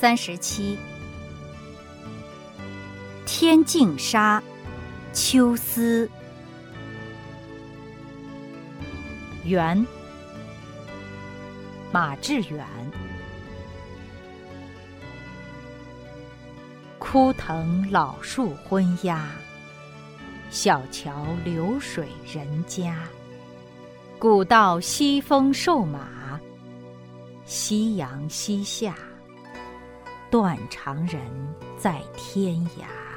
三十七，天净沙，秋思。元，马致远。枯藤老树昏鸦，小桥流水人家。古道西风瘦马，夕阳西下。断肠人在天涯。